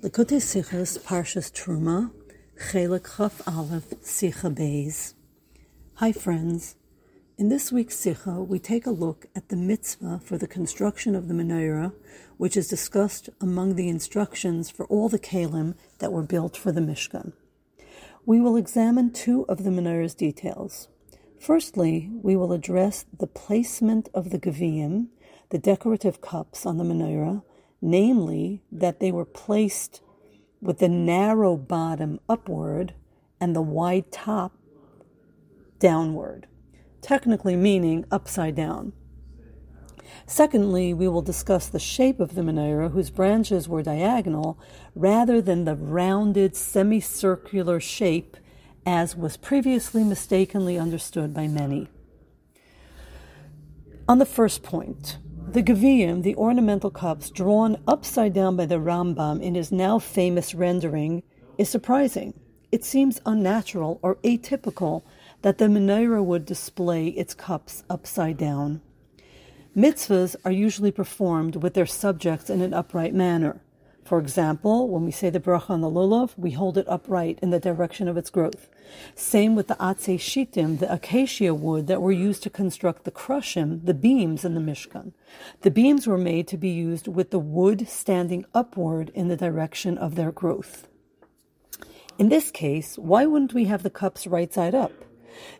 Likutei Sichos Parshas Terumah, Chelek Chaf Aleph Sicha Beis. Hi friends. In this week's Sicha, we take a look at the mitzvah for the construction of the menorah, which is discussed among the instructions for all the kalim that were built for the Mishkan. We will examine two of the menorah's details. Firstly, we will address the placement of the gavim, the decorative cups on the menorah, namely that they were placed with the narrow bottom upward and the wide top downward, technically meaning upside down. Secondly, we will discuss the shape of the menorah, whose branches were diagonal rather than the rounded semicircular shape as was previously mistakenly understood by many. On the first point, the Gaviyim, the ornamental cups drawn upside down by the Rambam in his now famous rendering, is surprising. It seems unnatural or atypical that the menorah would display its cups upside down. Mitzvahs are usually performed with their subjects in an upright manner. For example, when we say the bracha on the lulav, we hold it upright in the direction of its growth. Same with the atzei shittim, the acacia wood that were used to construct the krushim, the beams in the Mishkan. The beams were made to be used with the wood standing upward in the direction of their growth. In this case, why wouldn't we have the cups right side up?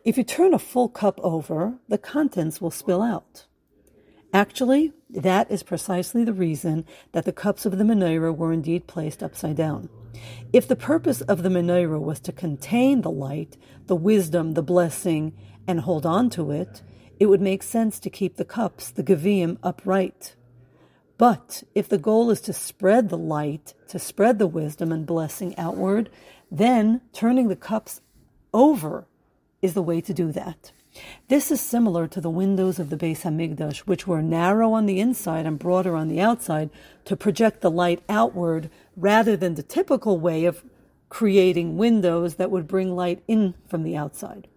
If you turn a full cup over, the contents will spill out. Actually, that is precisely the reason that the cups of the menorah were indeed placed upside down. If the purpose of the menorah was to contain the light, the wisdom, the blessing, and hold on to it, it would make sense to keep the cups, the gavim, upright. But if the goal is to spread the light, to spread the wisdom and blessing outward, then turning the cups over is the way to do that. This is similar to the windows of the Beis Hamikdash, which were narrow on the inside and broader on the outside to project the light outward rather than the typical way of creating windows that would bring light in from the outside.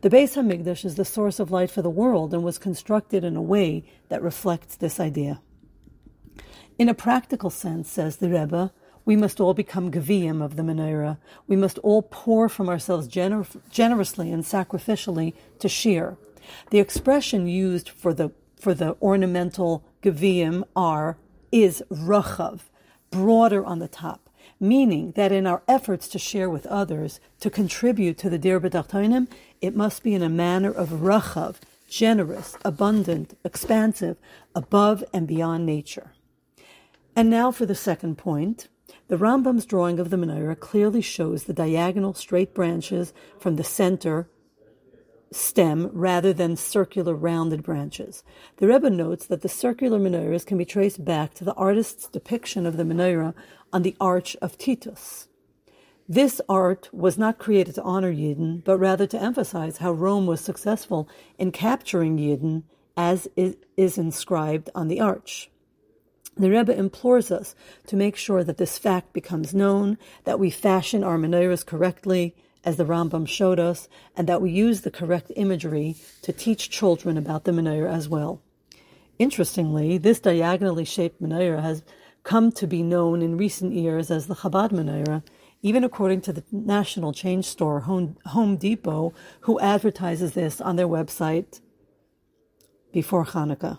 The Beis Hamikdash is the source of light for the world and was constructed in a way that reflects this idea. In a practical sense, says the Rebbe, we must all become Gaviyim of the menorah. We must all pour from ourselves gener- generously and sacrificially to shear. The expression used for the for the ornamental Gaviyim are is rachav, broader on the top, meaning that in our efforts to share with others, to contribute to the Dirah B'Tachtonim, it must be in a manner of rachav, generous, abundant, expansive, above and beyond nature. And now for the second point. The Rambam's drawing of the menorah clearly shows the diagonal straight branches from the center stem rather than circular rounded branches. The Rebbe notes that the circular menorahs can be traced back to the artist's depiction of the menorah on the Arch of Titus. This art was not created to honor Yidden, but rather to emphasize how Rome was successful in capturing Yidden as is inscribed on the arch. The Rebbe implores us to make sure that this fact becomes known, that we fashion our menorahs correctly, as the Rambam showed us, and that we use the correct imagery to teach children about the menorah as well. Interestingly, this diagonally shaped menorah has come to be known in recent years as the Chabad menorah, even according to the national chain store Home Depot, who advertises this on their website before Hanukkah.